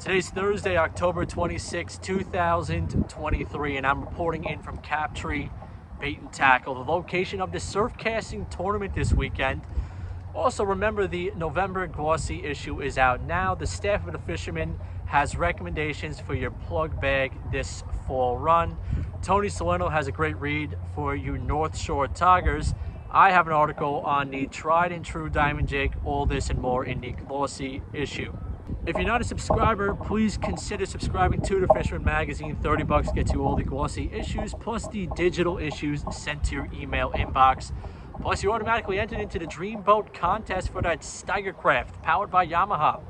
Today's Thursday, October 26, 2023, and I'm reporting in from Captree Bait and Tackle, the location of the surf casting tournament this weekend. Also, remember the November glossy issue is out now. The staff of the Fisherman has recommendations for your plug bag this fall run. Tony Salerno has a great read for you North Shore Tigers. I have an article on the tried and true diamond jig, all this and more in the glossy issue. If you're not a subscriber, please consider subscribing to the Fisherman Magazine. 30 bucks gets you all the glossy issues, plus the digital issues sent to your email inbox. Plus, you're automatically entered into the Dreamboat contest for that Steigercraft, powered by Yamaha.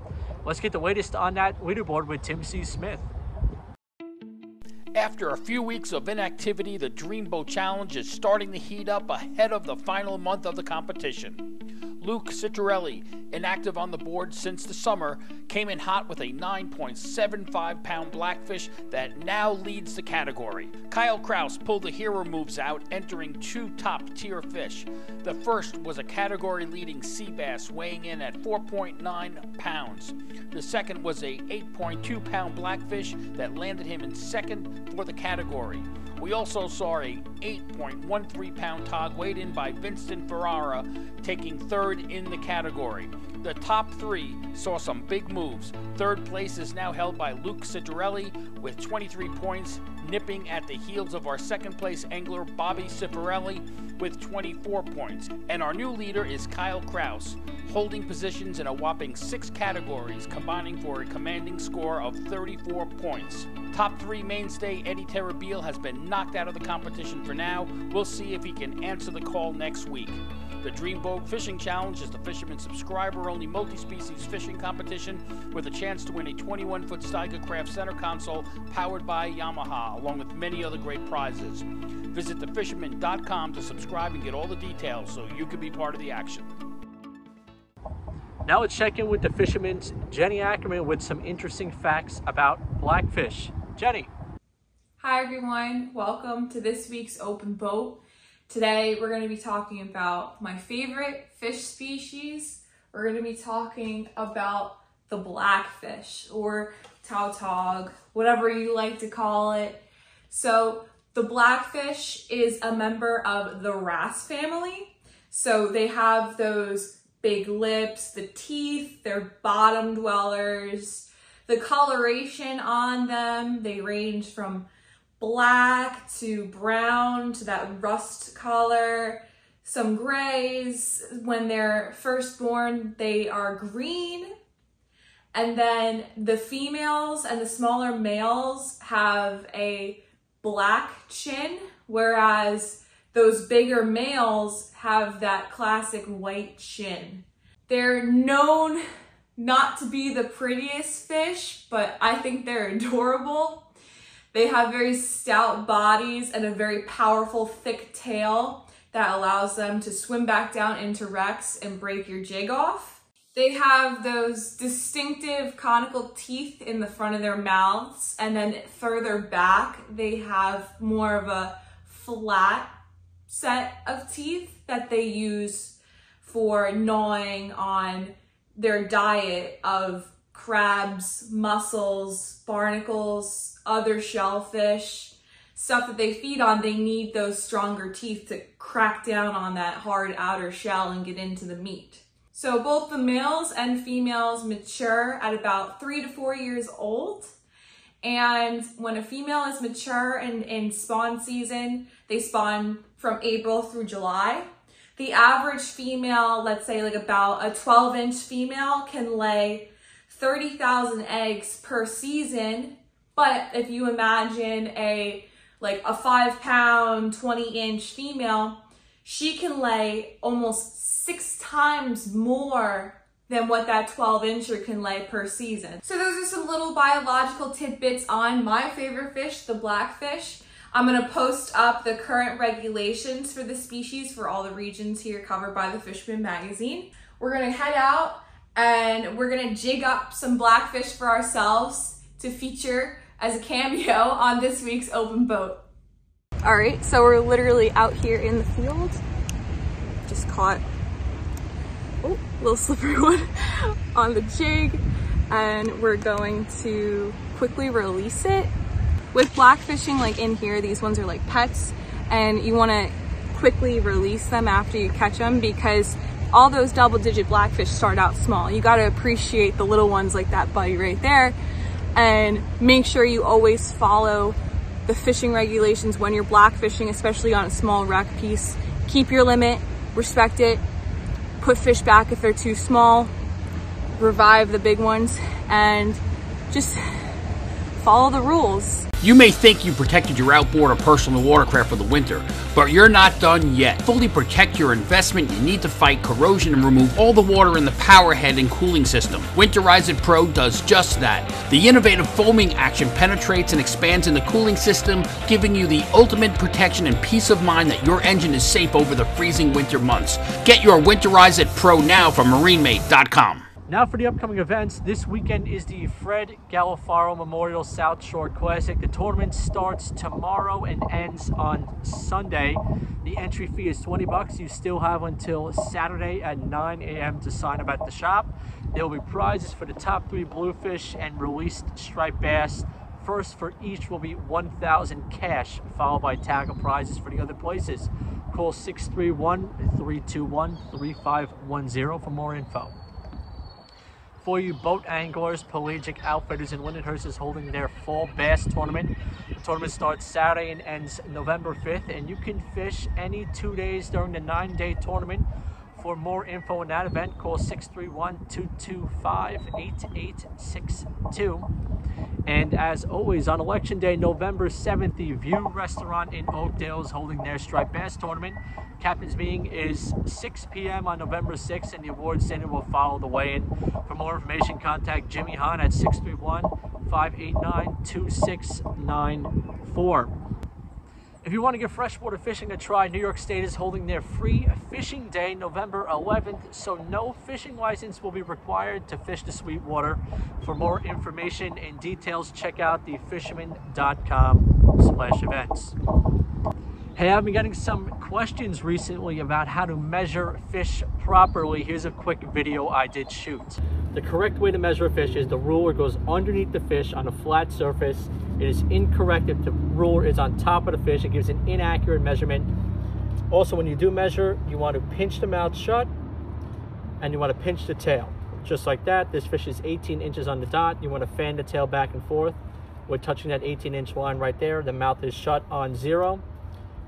Let's get the latest on that leaderboard with Tim C. Smith. After a few weeks of inactivity, the Dreamboat Challenge is starting to heat up ahead of the final month of the competition. Luke Citarelli, inactive on the board since the summer, came in hot with a 9.75 pound blackfish that now leads the category. Kyle Kraus pulled the hero moves out, entering two top tier fish. The first was a category leading sea bass weighing in at 4.9 pounds. The second was a 8.2 pound blackfish that landed him in second for the category. We also saw a 8.13 pound tog weighed in by Vincent Ferrara, taking third in the category. The top three saw some big moves. Third place is now held by Luke Citarelli with 23 points, nipping at the heels of our second place angler Bobby Cifarelli with 24 points. And our new leader is Kyle Kraus, holding positions in a whopping six categories, combining for a commanding score of 34 points. Top three mainstay Eddie Terrabile has been knocked out of the competition for now. We'll see if he can answer the call next week. The Dreamboat Fishing Challenge is the fisherman subscriber only multi species fishing competition with a chance to win a 21 foot Steiger Craft center console powered by Yamaha, along with many other great prizes. Visit thefisherman.com to subscribe and get all the details so you can be part of the action. Now let's check in with the fisherman's Jenny Ackerman with some interesting facts about blackfish. Jenny. Hi everyone, welcome to this week's Open Boat. Today we're going to be talking about my favorite fish species. We're going to be talking about the blackfish or tautog, whatever you like to call it. So the blackfish is a member of the wrasse family. So they have those big lips, the teeth, they're bottom dwellers. The coloration on them, they range from black to brown to that rust color, some grays. When they're first born, they are green. And then the females and the smaller males have a black chin, whereas those bigger males have that classic white chin. They're known not to be the prettiest fish, but I think they're adorable. They have very stout bodies and a very powerful thick tail that allows them to swim back down into wrecks and break your jig off. They have those distinctive conical teeth in the front of their mouths and then further back they have more of a flat set of teeth that they use for gnawing on their diet of crabs, mussels, barnacles, other shellfish, stuff that they feed on, they need those stronger teeth to crack down on that hard outer shell and get into the meat. So both the males and females mature at about three to four years old. And when a female is mature and in spawn season, they spawn from April through July. The average female, let's say like about a 12 inch female can lay 30,000 eggs per season. But if you imagine a like a five pound, 20 inch female, she can lay almost six times more than what that 12 incher can lay per season. So those are some little biological tidbits on my favorite fish, the blackfish. I'm gonna post up the current regulations for the species for all the regions here covered by the Fisherman magazine. We're gonna head out and we're gonna jig up some blackfish for ourselves to feature as a cameo on this week's open boat. All right, so we're literally out here in the field. Just caught, oh, little slippery one on the jig. and we're going to quickly release it. With blackfishing, like in here, these ones are like pets and you wanna quickly release them after you catch them because all those double digit blackfish start out small. You gotta appreciate the little ones like that buddy right there and make sure you always follow the fishing regulations when you're blackfishing, especially on a small wreck piece. Keep your limit, respect it, put fish back if they're too small, revive the big ones, and just follow the rules. You may think you protected your outboard or personal watercraft for the winter, but you're not done yet. Fully protect your investment, you need to fight corrosion and remove all the water in the power head and cooling system. Winterize It Pro does just that. The innovative foaming action penetrates and expands in the cooling system, giving you the ultimate protection and peace of mind that your engine is safe over the freezing winter months. Get your Winterize It Pro now from MarineMate.com. Now for the upcoming events, this weekend is the Fred Golofaro Memorial South Shore Classic. The tournament starts tomorrow and ends on Sunday. The entry fee is 20 bucks. You still have until Saturday at 9 a.m. to sign up at the shop. There will be prizes for the top three bluefish and released striped bass. First for each will be 1,000 cash, followed by tackle prizes for the other places. Call 631-321-3510 for more info for you boat anglers, pelagic outfitters, and Lindenhurst is holding their fall bass tournament. The tournament starts Saturday and ends November 5th, and you can fish any two days during the nine-day tournament. For more info on that event, call 631-225-8862. And as always, on Election Day, November 7th, the View Restaurant in Oakdale is holding their striped bass tournament. Captain's meeting is 6 p.m. on November 6th, and the award center will follow the weigh-in. For more information, contact Jimmy Hahn at 631-589-2694. If you want to give freshwater fishing a try, New York State is holding their free fishing day November 11th, so no fishing license will be required to fish the Sweetwater. For more information and details, check out thefisherman.com slash events. Hey, I've been getting some questions recently about how to measure fish properly. Here's a quick video I did shoot. The correct way to measure a fish is the ruler goes underneath the fish on a flat surface. It is incorrect if the ruler is on top of the fish. It gives an inaccurate measurement. Also, when you do measure, you want to pinch the mouth shut and you want to pinch the tail. Just like that, this fish is 18 inches on the dot. You want to fan the tail back and forth. We're touching that 18 inch line right there. The mouth is shut on zero.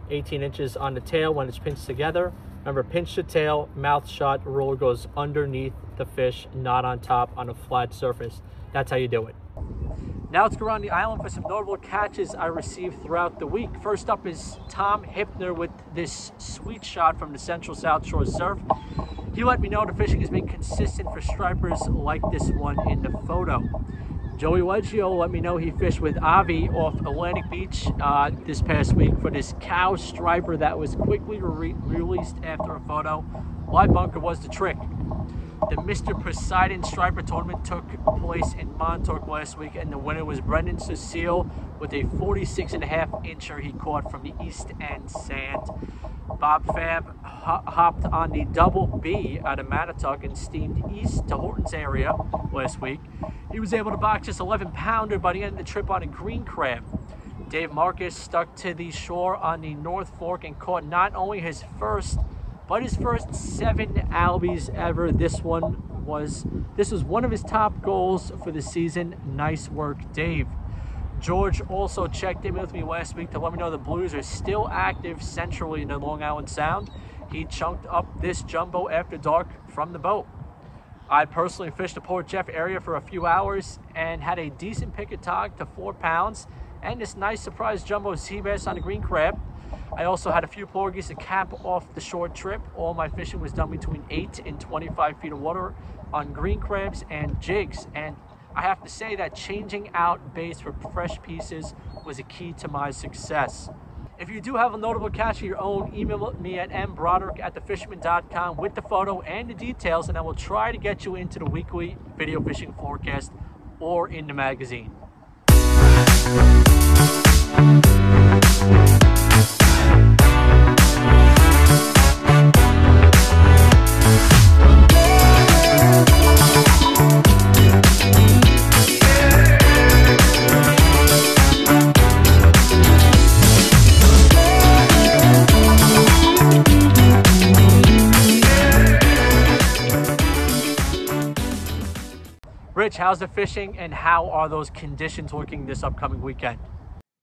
18 inches on the tail when it's pinched together. Remember, pinch the tail, mouth shut, roller goes underneath the fish, not on top on a flat surface. That's how you do it. Now let's go around the island for some notable catches I received throughout the week. First up is Tom Hipner with this sweet shot from the Central South Shore Surf. He let me know the fishing has been consistent for stripers like this one in the photo. Joey Leggio let me know he fished with Avi off Atlantic Beach uh, this past week for this cow striper that was quickly re released after a photo. Live bunker was the trick. The Mr. Poseidon Striper Tournament took place in Montauk last week, and the winner was Brendan Cecile with a 46 and a half incher he caught from the East End Sand. Bob Fab ho hopped on the Double B out of Mattituck and steamed east to Hortons area last week. He was able to box this 11 pounder by the end of the trip on a green crab. Dave Marcus stuck to the shore on the North Fork and caught not only his first, but his first seven albies ever. This one was, this was one of his top goals for the season. Nice work, Dave. George also checked in with me last week to let me know the Blues are still active centrally in the Long Island Sound. He chunked up this jumbo after dark from the boat. I personally fished the Port Jeff area for a few hours and had a decent pick of tog to four pounds and this nice surprise jumbo sea bass on a green crab. I also had a few porgies to cap off the short trip. All my fishing was done between 8 and 25 feet of water on green crabs and jigs. And I have to say that changing out baits for fresh pieces was a key to my success. If you do have a notable catch of your own, email me at mbroderick at thefisherman.com with the photo and the details, and I will try to get you into the weekly video fishing forecast or in the magazine. How's the fishing and how are those conditions looking this upcoming weekend?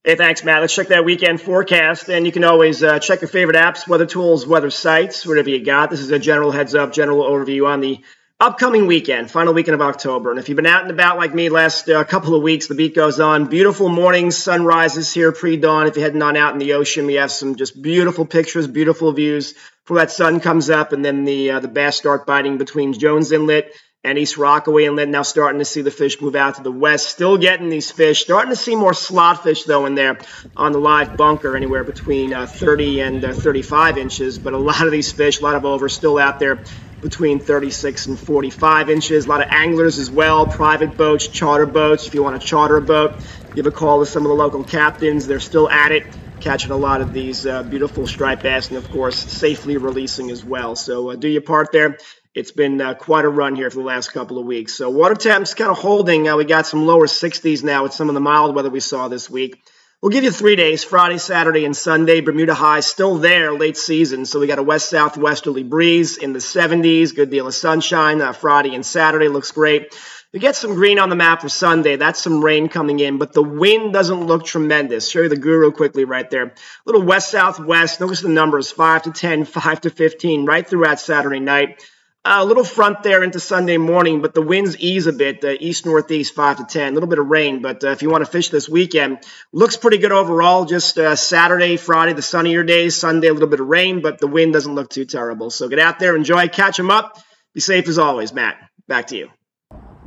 Hey, thanks, Matt. Let's check that weekend forecast. And you can always uh, check your favorite apps, weather tools, weather sites, whatever you got. This is a general heads up, general overview on the upcoming weekend, final weekend of October. And if you've been out and about like me last uh, couple of weeks, the beat goes on. Beautiful mornings, sunrises here pre dawn. If you're heading on out in the ocean, we have some just beautiful pictures, beautiful views before that sun comes up. And then the, uh, the bass start biting between Jones Inlet and East Rockaway Inlet. Now starting to see the fish move out to the west. Still getting these fish. Starting to see more slot fish though in there on the live bunker, anywhere between uh, 30 and uh, 35 inches. But a lot of these fish, a lot of over, still out there between 36 and 45 inches. A lot of anglers as well, private boats, charter boats. If you want to charter a boat, give a call to some of the local captains. They're still at it, catching a lot of these uh, beautiful striped bass, and of course, safely releasing as well. So uh, do your part there. It's been uh, quite a run here for the last couple of weeks. So water temps kind of holding. Uh, we got some lower 60s now with some of the mild weather we saw this week. We'll give you three days Friday, Saturday, and Sunday. Bermuda high still there late season. So we got a west southwesterly breeze in the 70s. Good deal of sunshine uh, Friday and Saturday. Looks great. We get some green on the map for Sunday. That's some rain coming in, but the wind doesn't look tremendous. Show you the guru quickly right there. A little west southwest. Notice the numbers 5 to 10, 5 to 15 right throughout Saturday night. A little front there into Sunday morning, but the winds ease a bit, uh, east northeast 5 to 10. A little bit of rain, but uh, if you want to fish this weekend, looks pretty good overall. Just uh, Saturday, Friday, the sunnier days, Sunday, a little bit of rain, but the wind doesn't look too terrible. So get out there, enjoy, catch them up. Be safe as always, Matt. Back to you.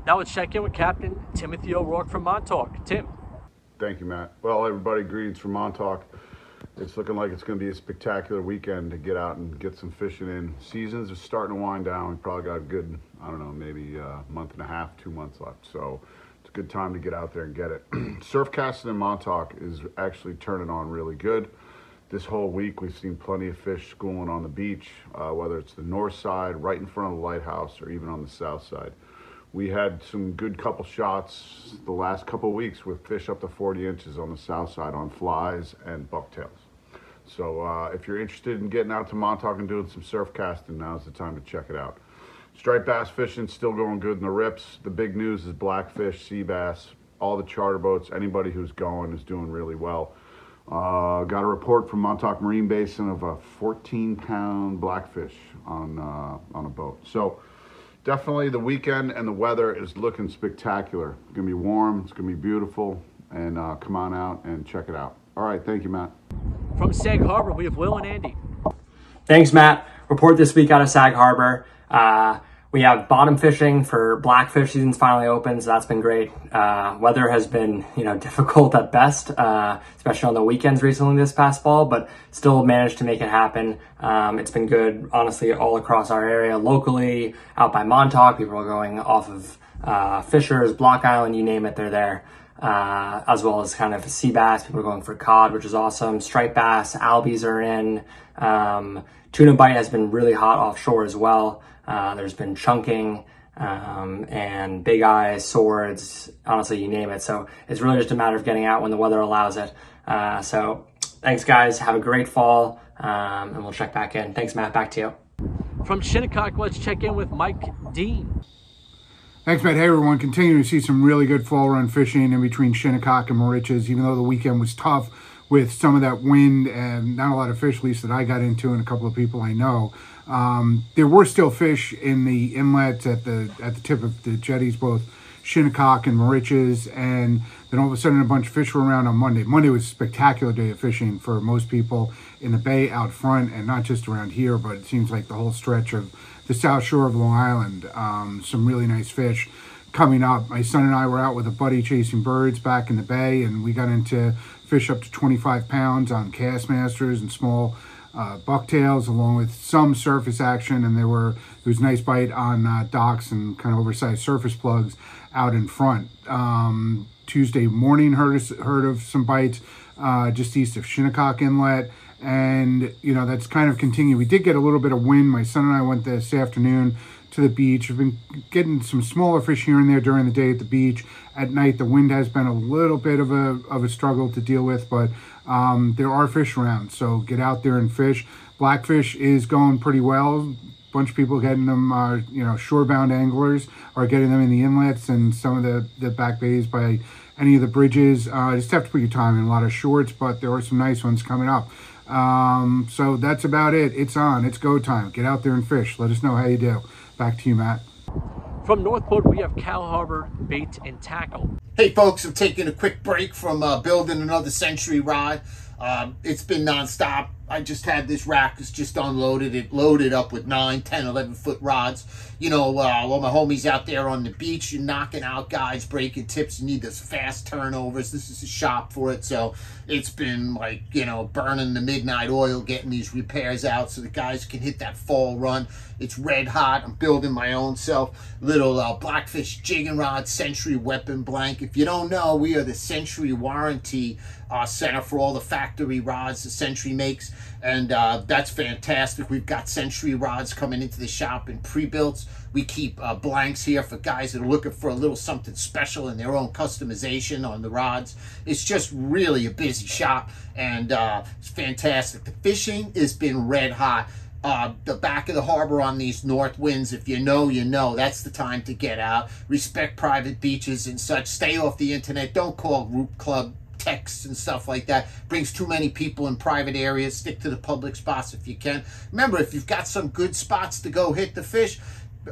Now let's check in with Captain Timothy O'Rourke from Montauk. Tim. Thank you, Matt. Well, everybody, greetings from Montauk it's looking like it's going to be a spectacular weekend to get out and get some fishing in. Seasons are starting to wind down. We probably got a good, I don't know, maybe a month and a half, two months left. So it's a good time to get out there and get it. Surf casting in Montauk is actually turning on really good. This whole week we've seen plenty of fish schooling on the beach, uh, whether it's the north side, right in front of the lighthouse, or even on the south side. We had some good couple shots the last couple weeks with fish up to 40 inches on the south side on flies and bucktails. So uh, if you're interested in getting out to Montauk and doing some surf casting, now's the time to check it out. Striped bass fishing still going good in the rips. The big news is blackfish, sea bass, all the charter boats. Anybody who's going is doing really well. Uh, got a report from Montauk Marine Basin of a 14-pound blackfish on uh, on a boat. So definitely the weekend and the weather is looking spectacular. It's gonna be warm. It's gonna be beautiful. And uh, come on out and check it out. All right, thank you, Matt. From Sag Harbor, we have Will and Andy. Thanks, Matt. Report this week out of Sag Harbor. Uh, we have bottom fishing for blackfish season's finally open, so that's been great. Uh, weather has been, you know, difficult at best, uh, especially on the weekends recently this past fall, but still managed to make it happen. Um, it's been good, honestly, all across our area, locally, out by Montauk. People are going off of uh, Fishers, Block Island, you name it, they're there uh, as well as kind of sea bass. People are going for cod, which is awesome. Striped bass, albies are in. Um, tuna bite has been really hot offshore as well. Uh, there's been chunking um, and big eyes, swords, honestly, you name it. So it's really just a matter of getting out when the weather allows it. Uh, so thanks, guys. Have a great fall, um, and we'll check back in. Thanks, Matt. Back to you. From Shinnecock, let's check in with Mike Dean. Thanks, Matt. Hey, everyone. Continuing to see some really good fall run fishing in between Shinnecock and Moriches, even though the weekend was tough with some of that wind and not a lot of fish, at least that I got into, and a couple of people I know. Um, there were still fish in the inlets at the at the tip of the jetties, both Shinnecock and Moriches, and then all of a sudden a bunch of fish were around on Monday. Monday was a spectacular day of fishing for most people in the bay out front, and not just around here, but it seems like the whole stretch of the south shore of Long Island. Um, some really nice fish coming up. My son and I were out with a buddy chasing birds back in the bay, and we got into fish up to 25 pounds on Kastmasters and small uh, bucktails, along with some surface action. And there were there was nice bite on uh, docks and kind of oversized surface plugs out in front. Um, Tuesday morning, heard heard of some bites uh, just east of Shinnecock Inlet and you know that's kind of continued. We did get a little bit of wind. My son and I went this afternoon to the beach. We've been getting some smaller fish here and there during the day at the beach. At night, the wind has been a little bit of a of a struggle to deal with, but um, there are fish around. So get out there and fish. Blackfish is going pretty well. bunch of people getting them, uh, you know, shorebound anglers are getting them in the inlets and some of the, the back bays by any of the bridges. Uh, just have to put your time in a lot of shorts, but there are some nice ones coming up. Um, so that's about it. It's on. It's go time. Get out there and fish. Let us know how you do. Back to you, Matt. From Northport, we have Cow Harbor Bait and Tackle. Hey, folks, I'm taking a quick break from uh, building another Century rod. Um, it's been nonstop. I just had this rack It's just unloaded. It loaded up with 9, 10, 11 foot rods. You know, uh, while my homies out there on the beach, you're knocking out guys, breaking tips. You need those fast turnovers. This is a shop for it. So it's been like, you know, burning the midnight oil, getting these repairs out so the guys can hit that fall run. It's red hot. I'm building my own self little uh, Blackfish jigging rod Century weapon blank. If you don't know, we are the Century warranty uh, center for all the factory rods the Century makes. And uh, that's fantastic. We've got Century rods coming into the shop in pre-builts. We keep uh, blanks here for guys that are looking for a little something special in their own customization on the rods. It's just really a busy shop and uh, it's fantastic. The fishing has been red hot. Uh, the back of the harbor on these north winds. If you know, you know. That's the time to get out. Respect private beaches and such. Stay off the internet. Don't call group club texts and stuff like that. Brings too many people in private areas. Stick to the public spots if you can. Remember, if you've got some good spots to go hit the fish,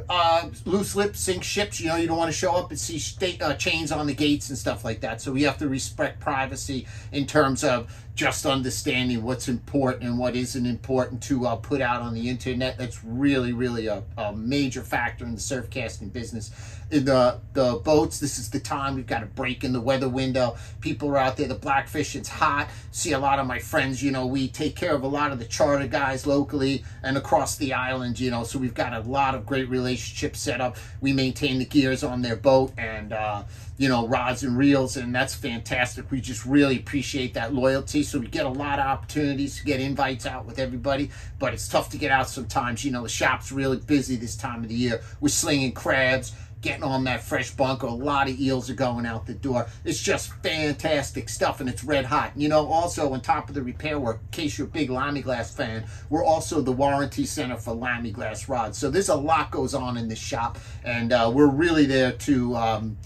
uh, loose lips sink ships. You know, you don't want to show up and see state, uh, chains on the gates and stuff like that. So we have to respect privacy in terms of just understanding what's important and what isn't important to uh, put out on the internet. That's really, really a, a major factor in the surf casting business. In the the boats, this is the time we've got a break in the weather window. People are out there. The blackfish, it's hot. See a lot of my friends. You know, we take care of a lot of the charter guys locally and across the island. You know, so we've got a lot of great relationships set up. We maintain the gears on their boat and. Uh, you know, rods and reels, and that's fantastic. We just really appreciate that loyalty. So we get a lot of opportunities to get invites out with everybody, but it's tough to get out sometimes. You know, the shop's really busy this time of the year. We're slinging crabs, getting on that fresh bunker. A lot of eels are going out the door. It's just fantastic stuff, and it's red hot. You know, also on top of the repair work, in case you're a big Lamiglas fan, we're also the warranty center for Lamiglas rods. So there's a lot goes on in this shop, and uh, we're really there to. Um,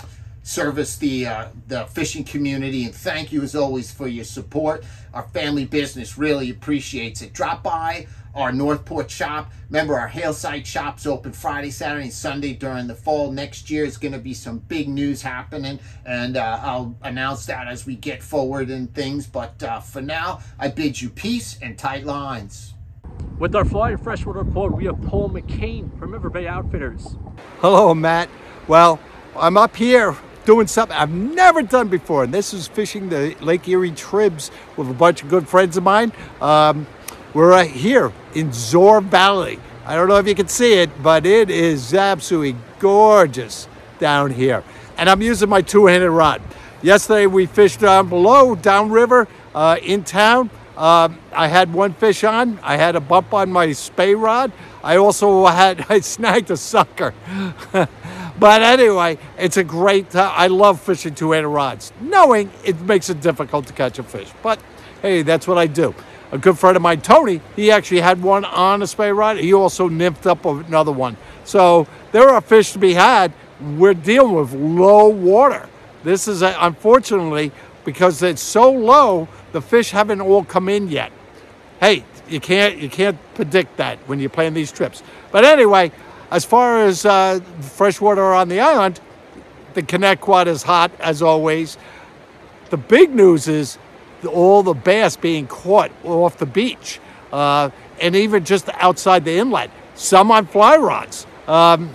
service the uh, the fishing community and thank you as always for your support. Our family business really appreciates it. Drop by our northport shop. Remember our Halesite shop's open friday saturday and sunday during the fall next year. Is going to be some big news happening and uh, i'll announce that as we get forward in things but uh, for now i bid you peace and tight lines. With our fly freshwater report we have paul mccain from river bay outfitters. Hello matt. Well i'm up here doing something I've never done before. And this is fishing the Lake Erie Tribs with a bunch of good friends of mine. Um, we're right here in Zoar Valley. I don't know if you can see it, but it is absolutely gorgeous down here. And I'm using my two-handed rod. Yesterday we fished down below, downriver, uh, in town. Uh, I had one fish on. I had a bump on my spey rod. I also had, I snagged a sucker. But anyway, it's a great, I love fishing two-handed rods, knowing it makes it difficult to catch a fish. But hey, that's what I do. A good friend of mine, Tony, he actually had one on a spey rod. He also nymphed up another one. So there are fish to be had. We're dealing with low water. This is, a, unfortunately, because it's so low, the fish haven't all come in yet. Hey, you can't you can't predict that when you're playing these trips. But anyway, as far as uh, freshwater on the island, the Connetquot is hot as always. The big news is all the bass being caught off the beach uh, and even just outside the inlet, some on fly rods. Um,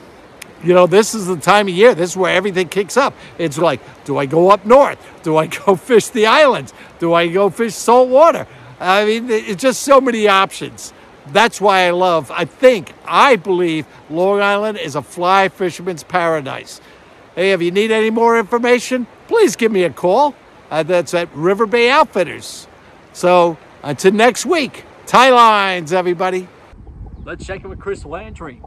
you know, this is the time of year. This is where everything kicks up. It's like, do I go up north? Do I go fish the islands? Do I go fish salt water? I mean, it's just so many options. That's why I love, I think, I believe Long Island is a fly fisherman's paradise. Hey, if you need any more information, please give me a call. Uh, that's at River Bay Outfitters. So until next week, tie lines, everybody. Let's check in with Chris Landry.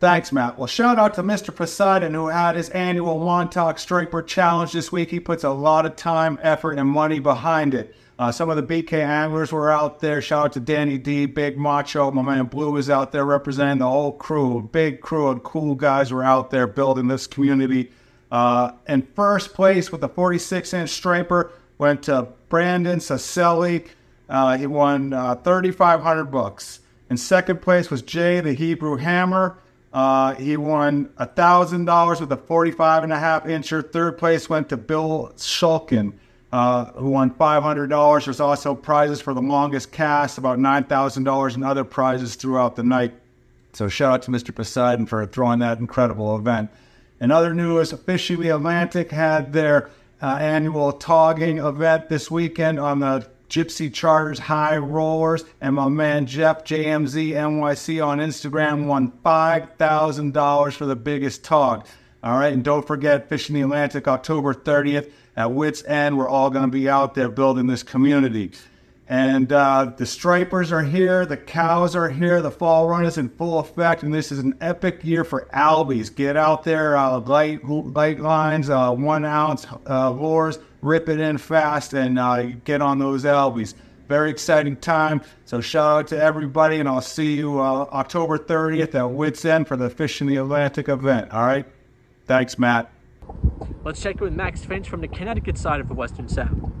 Thanks, Matt. Well, shout out to Mr. Poseidon who had his annual Montauk Striper Challenge this week. He puts a lot of time, effort, and money behind it. Uh, some of the BK anglers were out there. Shout out to Danny D, Big Macho. My man Blue was out there representing the whole crew. Big crew of cool guys were out there building this community. Uh, in first place with the 46 inch striper went to Brandon Saselli. Uh, he won uh, 3,500 bucks. In second place was Jay the Hebrew Hammer. Uh, he won $1,000 with a 45 and a half incher. Third place went to Bill Shulkin uh, who won $500. There's also prizes for the longest cast, about $9,000 and other prizes throughout the night. So shout out to Mr. Poseidon for throwing that incredible event. In other news, Fishing the Atlantic had their uh, annual togging event this weekend on the Gypsy Charters High Rollers, and my man Jeff JMZ NYC on Instagram won $5,000 for the biggest tog. All right, and don't forget Fishing the Atlantic October 30th at Wits End. We're all going to be out there building this community. And uh, the stripers are here, the cows are here, the fall run is in full effect, and this is an epic year for Albies. Get out there, uh, light light lines, uh, one ounce uh, lures, rip it in fast, and uh, get on those Albies. Very exciting time. So shout out to everybody, and I'll see you uh, October 30th at Wits End for the Fishing the Atlantic event. All right. Thanks, Matt. Let's check in with Max Finch from the Connecticut side of the Western Sound.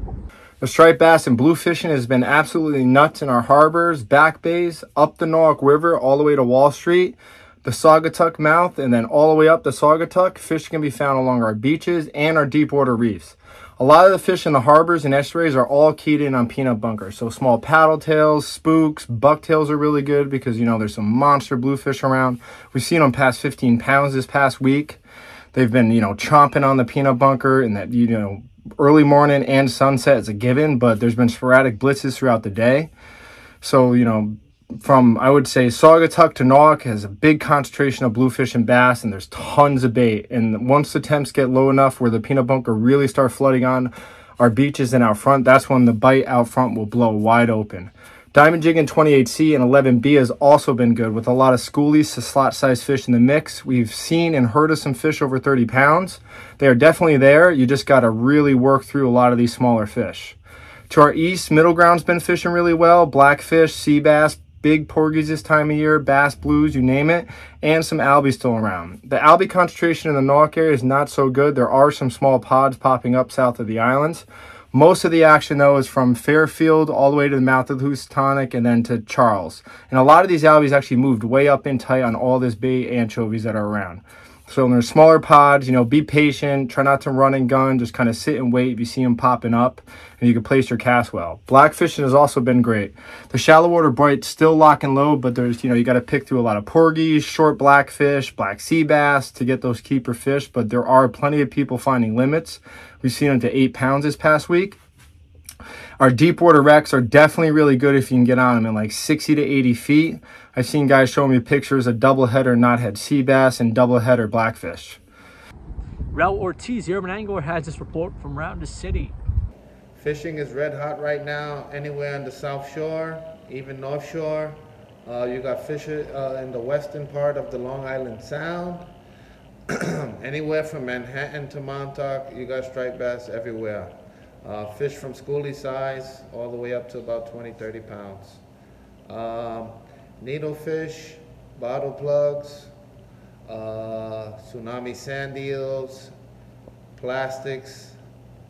The striped bass and blue fishing has been absolutely nuts in our harbors, back bays, up the Norwalk River, all the way to Wall Street, the Saugatuck mouth, and then all the way up the Saugatuck. Fish can be found along our beaches and our deep water reefs. A lot of the fish in the harbors and estuaries are all keyed in on peanut bunker. So small paddle tails, spooks, bucktails are really good because, you know, there's some monster bluefish around. We've seen them past 15 pounds this past week. They've been, you know, chomping on the peanut bunker and that, you know, early morning and sunset is a given, but there's been sporadic blitzes throughout the day. So, you know, from I would say Saugatuck to Norwalk has a big concentration of bluefish and bass, and there's tons of bait. And once the temps get low enough where the peanut bunker really start flooding on our beaches and out front, that's when the bite out front will blow wide open. Diamond Jig in 28C and 11B has also been good with a lot of schoolies to slot size fish in the mix. We've seen and heard of some fish over 30 pounds. They are definitely there. You just got to really work through a lot of these smaller fish. To our east, middle ground's been fishing really well. Blackfish, sea bass, big porgies this time of year, bass blues, you name it, and some albies still around. The albie concentration in the Norwalk area is not so good. There are some small pods popping up south of the islands. Most of the action, though, is from Fairfield all the way to the mouth of the Housatonic and then to Charles. And a lot of these albies actually moved way up in tight on all this bay anchovies that are around. So when there's smaller pods, you know, be patient. Try not to run and gun. Just kind of sit and wait if you see them popping up, and you can place your cast well. Black fishing has also been great. The shallow water bite still lock and load, but there's you know you got to pick through a lot of porgies, short blackfish, black sea bass to get those keeper fish. But there are plenty of people finding limits. We've seen them to eight pounds this past week. Our deep water wrecks are definitely really good if you can get on them in like 60 to 80 feet. I've seen guys show me pictures of double header knothead sea bass and double header blackfish. Raul Ortiz, the urban angler, has this report from around the city. Fishing is red hot right now, anywhere on the South Shore, even North Shore. Uh, you got fish uh, in the western part of the Long Island Sound. anywhere from Manhattan to Montauk, you got striped bass everywhere. Uh, fish from schoolie size all the way up to about 20, 30 pounds. Um, needlefish, bottle plugs, uh, tsunami sand eels, plastics,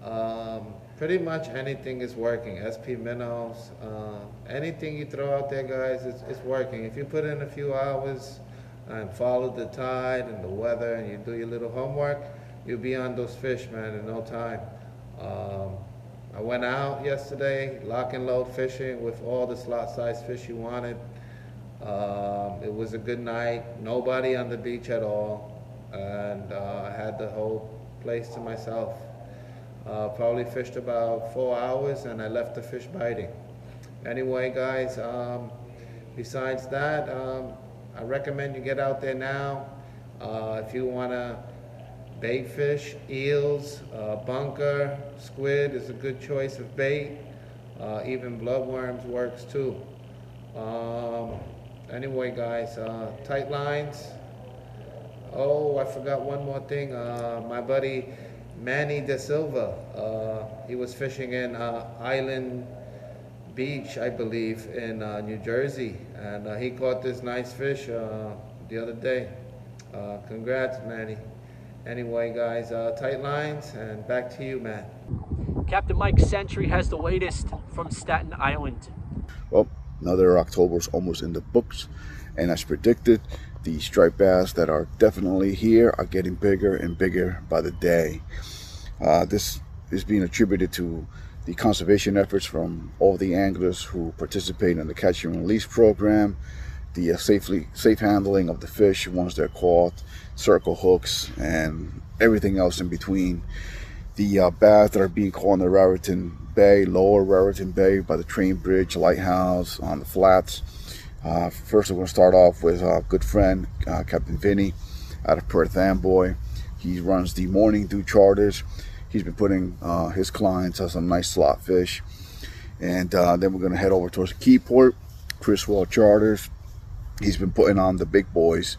um, pretty much anything is working. SP minnows, uh, anything you throw out there, guys, it's, it's working. If you put in a few hours and follow the tide and the weather and you do your little homework, you'll be on those fish, man, in no time. Um, I went out yesterday, lock and load fishing with all the slot size fish you wanted. Um, it was a good night, nobody on the beach at all, and uh, I had the whole place to myself. Uh, probably fished about four hours and I left the fish biting. Anyway, guys, um, besides that, um, I recommend you get out there now. Uh, if you want to bait fish, eels, uh, bunker, squid is a good choice of bait. Uh, even bloodworms works too. Um, anyway, guys, uh, tight lines. Oh, I forgot one more thing. Uh, my buddy Manny De Silva. Uh, he was fishing in uh, Island Beach, I believe, in uh, New Jersey, and uh, he caught this nice fish uh, the other day. Uh, congrats, Manny. Anyway, guys, uh, tight lines, and back to you, Matt. Captain Mike Sentry has the latest from Staten Island. Well, another October's almost in the books, and as predicted, the striped bass that are definitely here are getting bigger and bigger by the day. Uh, this is being attributed to the conservation efforts from all the anglers who participate in the catch and release program, the uh, safely safe handling of the fish once they're caught, circle hooks, and everything else in between. The uh, bass that are being caught in the Raritan Bay, lower Raritan Bay by the train bridge, lighthouse, on the flats. Uh, first, I'm going to start off with a good friend, uh, Captain Vinny, out of Perth Amboy. He runs the morning dew charters he's been putting uh, his clients on some nice slot fish. And uh, then we're going to head over towards Keyport, Chris Wall Charters. He's been putting on the big boys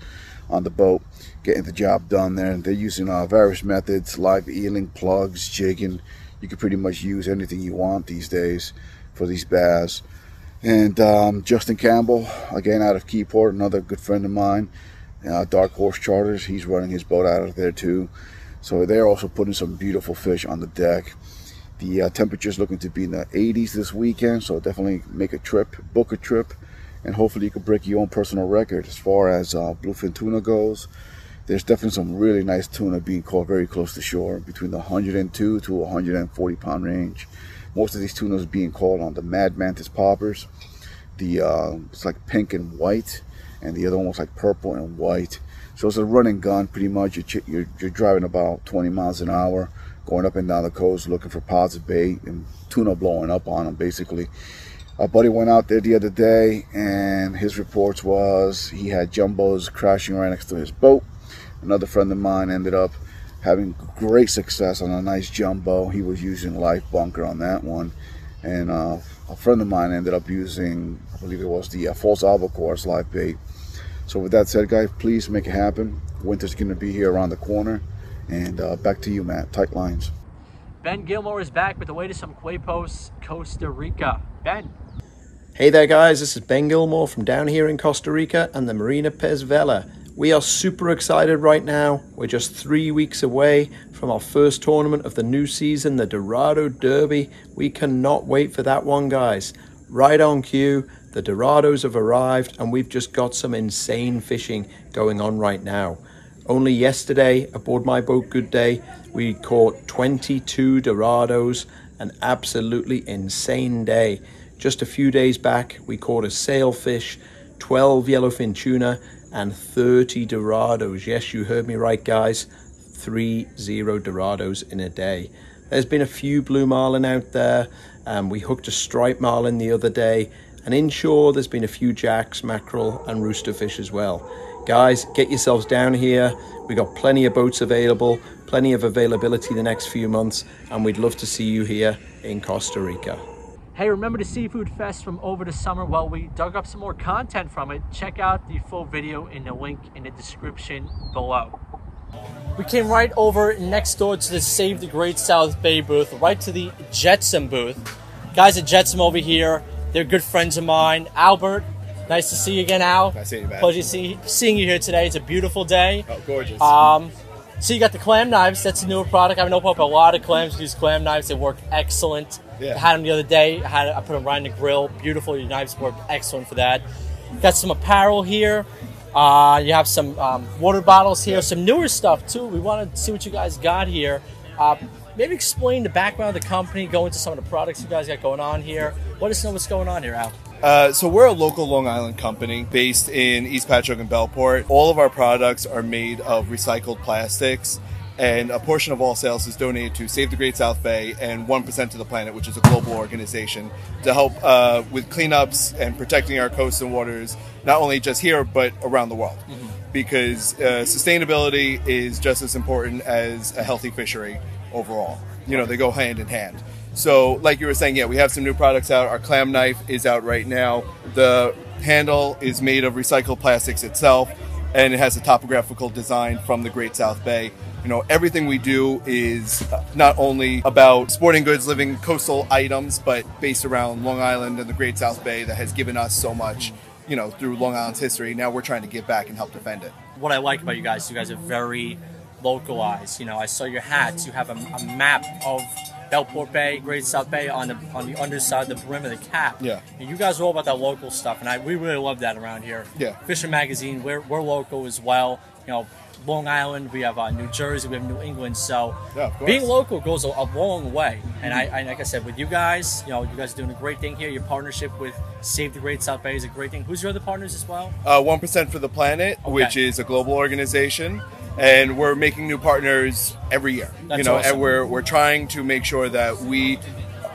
on the boat, getting the job done there. And they're using uh, various methods, live eeling, plugs, jigging. You can pretty much use anything you want these days for these bass. And um, Justin Campbell, again out of Keyport, another good friend of mine, uh, Dark Horse Charters. He's running his boat out of there too. So they're also putting some beautiful fish on the deck. The uh, temperature is looking to be in the 80s this weekend, so definitely make a trip, book a trip, and hopefully you can break your own personal record as far as uh, bluefin tuna goes. There's definitely some really nice tuna being caught very close to shore, between the 102 to 140 pound range. Most of these tunas being caught on the Mad Mantis poppers. The uh, it's like pink and white, and the other one was like purple and white. So it's a running gun, pretty much. You're, you're, you're, driving about 20 miles an hour, going up and down the coast, looking for pods of bait and tuna blowing up on them, basically. A buddy went out there the other day, and his reports was he had jumbos crashing right next to his boat. Another friend of mine ended up having great success on a nice jumbo. He was using life bunker on that one. And uh, a friend of mine ended up using, I believe it was the uh, false albacore live bait so with that said, guys, please make it happen. Winter's going to be here around the corner. And uh, back to you, Matt. Tight lines. Ben Gilmore is back with the latest from Quepos, Costa Rica. Ben. Hey there, guys. This is Ben Gilmore from down here in Costa Rica and the Marina Pez Vela. We are super excited right now. We're just three weeks away from our first tournament of the new season, the Dorado Derby. We cannot wait for that one, guys. Right on cue. The Dorados have arrived and we've just got some insane fishing going on right now. Only yesterday, aboard my boat Good Day, we caught 22 Dorados, an absolutely insane day. Just a few days back, we caught a sailfish, 12 yellowfin tuna, and 30 Dorados. Yes, you heard me right, guys. Three zero Dorados in a day. There's been a few blue marlin out there. Um, we hooked a striped marlin the other day and inshore, there's been a few jacks, mackerel, and roosterfish as well. Guys, get yourselves down here. We've got plenty of boats available, plenty of availability the next few months, and we'd love to see you here in Costa Rica. Hey, remember the Seafood Fest from over the summer? Well, we dug up some more content from it. Check out the full video in the link in the description below. We came right over next door to the Save the Great South Bay booth, right to the Jetsam booth. Guys at Jetsam over here, they're good friends of mine. Albert, nice to see you again, Al. Nice to see you, man. Pleasure see, seeing you here today. It's a beautiful day. Oh, gorgeous. Um, so you got the clam knives. That's a newer product. I've opened up a lot of clams. These clam knives, they work excellent. Yeah. I had them the other day. I had I put them right in the grill. Beautiful. Your knives work excellent for that. Got some apparel here. Uh, you have some um, water bottles here. Some newer stuff too. We want to see what you guys got here. Uh, maybe explain the background of the company, go into some of the products you guys got going on here. Let us know what's going on here, Al. Uh, so we're a local Long Island company based in East Patchogue and Bellport. All of our products are made of recycled plastics, and a portion of all sales is donated to Save the Great South Bay and 1% to the Planet, which is a global organization to help uh, with cleanups and protecting our coasts and waters, not only just here but around the world. Mm-hmm. Because uh, sustainability is just as important as a healthy fishery overall. You know, they go hand in hand. So, like you were saying, yeah, we have some new products out. Our clam knife is out right now. The handle is made of recycled plastics itself, and it has a topographical design from the Great South Bay. You know, everything we do is not only about sporting goods, living coastal items, but based around Long Island and the Great South Bay that has given us so much, you know, through Long Island's history. Now we're trying to give back and help defend it. What I like about you guys, you guys are very localized. You know, I saw your hats. You have a, a map of Bellport Bay, Great South Bay on the on the underside of the brim of the cap. Yeah. And you guys are all about that local stuff, and I we really love that around here. Yeah. Fisher Magazine, we're, we're local as well. You know, Long Island, we have uh, New Jersey, we have New England. So Yeah, being local goes a, a long way. And I, I, like I said, with you guys, you know, you guys are doing a great thing here. Your partnership with Save the Great South Bay is a great thing. Who's your other partners as well? Uh, 1% for the Planet, which is a global organization. And we're making new partners every year. you know, awesome. and we're, we're trying to make sure that we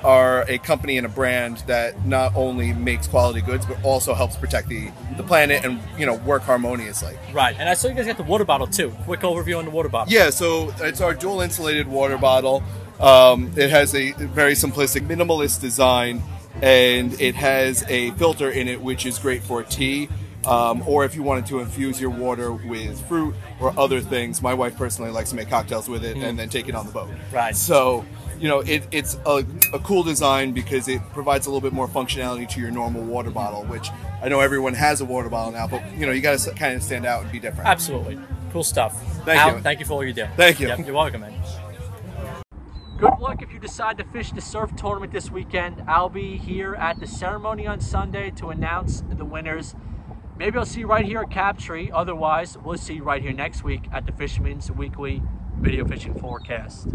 are a company and a brand that not only makes quality goods, but also helps protect the, the planet and, you know, work harmoniously. Right. And I saw you guys got the water bottle too. Quick overview on the water bottle. Yeah, so it's our dual insulated water bottle. Um, it has a very simplistic, minimalist design, and it has a filter in it, which is great for tea. Um, or if you wanted to infuse your water with fruit or other things, my wife personally likes to make cocktails with it and then take it on the boat. Right. So, you know, it, it's a, a cool design because it provides a little bit more functionality to your normal water bottle, which I know everyone has a water bottle now, but you know, you got to kind of stand out and be different. Absolutely. Cool stuff. Thank Al, you. Thank you for all you do. Thank you. Yep, you're welcome, man. Good luck if you decide to fish the surf tournament this weekend. I'll be here at the ceremony on Sunday to announce the winners. Maybe I'll see you right here at Captree. Otherwise, we'll see you right here next week at the Fisherman's Weekly Video Fishing Forecast.